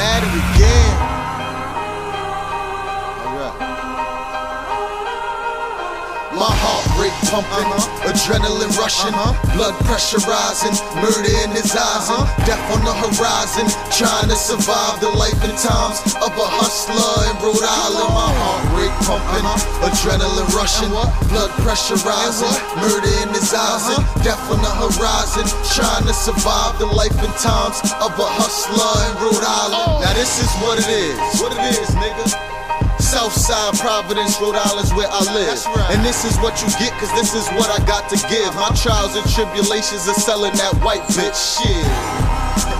at it again. My heart rate pumping, uh-huh. adrenaline rushing, uh-huh. blood pressure rising, murder in his eyes, uh-huh. death on the horizon, trying to survive the life and times of a hustler in Rhode Island. My heart rate pumping, adrenaline rushing, blood pressure rising, murder in his eyes, and death on the horizon, trying to survive the life and times of a hustler in Rhode Island. This is what it is. What it is, nigga. Southside Providence, Rhode Island's where I live. And this is what you get, cause this is what I got to give. My trials and tribulations are selling that white bitch shit.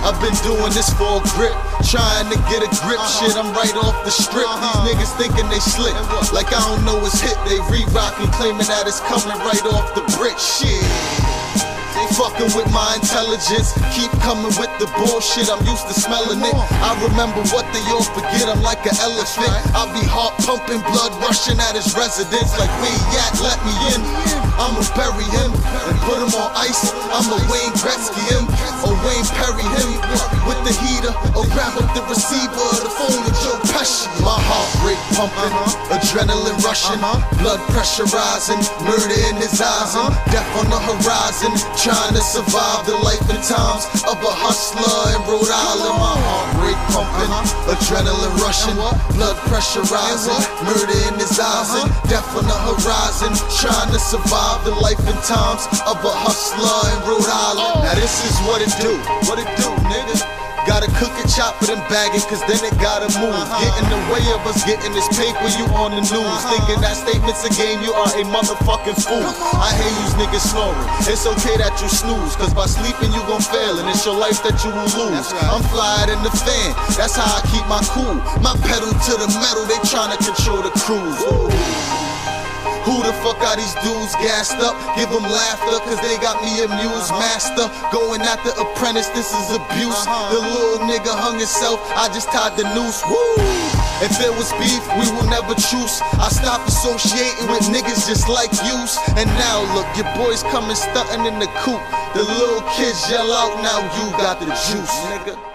I've been doing this for a grip, trying to get a grip. Shit, I'm right off the strip. These niggas thinking they slick, like I don't know it's hit. They re-rockin', claiming that it's coming right off the brick. Shit. They fucking with my intelligence. Keep coming with the bullshit. I'm used to smelling it. I remember what they all forget. I'm like an elephant. I'll be heart pumping, blood rushing at his residence. Like he at? Let me in. I'ma bury him and put him on ice. I'ma Wayne Gretzky him or Wayne Perry him with the heater or grab up the receiver of the phone of Joe Pesci. My heart rate pumping, uh-huh. Adrenaline rushing, uh-huh. blood pressure rising, murder in his eyes, and uh-huh. death on the horizon. Trying to survive the life and times of a hustler in Rhode Island. My heart rate pumping, uh-huh. adrenaline rushing, blood pressure rising, murder in his eyes, and death on the horizon. Trying to survive the life and times of a hustler in Rhode Island. Now this is what it do, what it do. Gotta cook it, chop it, and bag it, cause then it gotta move. Get in the way of us getting this paper, you on the news. Thinking that statement's a game, you are a motherfucking fool. I hear you niggas snoring. It's okay that you snooze, cause by sleeping you gon' fail, and it's your life that you will lose. I'm flyer than the fan, that's how I keep my cool. My pedal to the metal, they tryna control the cruise. Ooh. Who the fuck are these dudes gassed up? Give them laughter, cause they got me amused. Master, going at the apprentice, this is abuse. Uh-huh. The little nigga hung himself, I just tied the noose. Woo! If there was beef, we will never truce. I stopped associating with niggas just like yous. And now look, your boys coming stunting in the coupe. The little kids yell out, now you got the juice, nigga.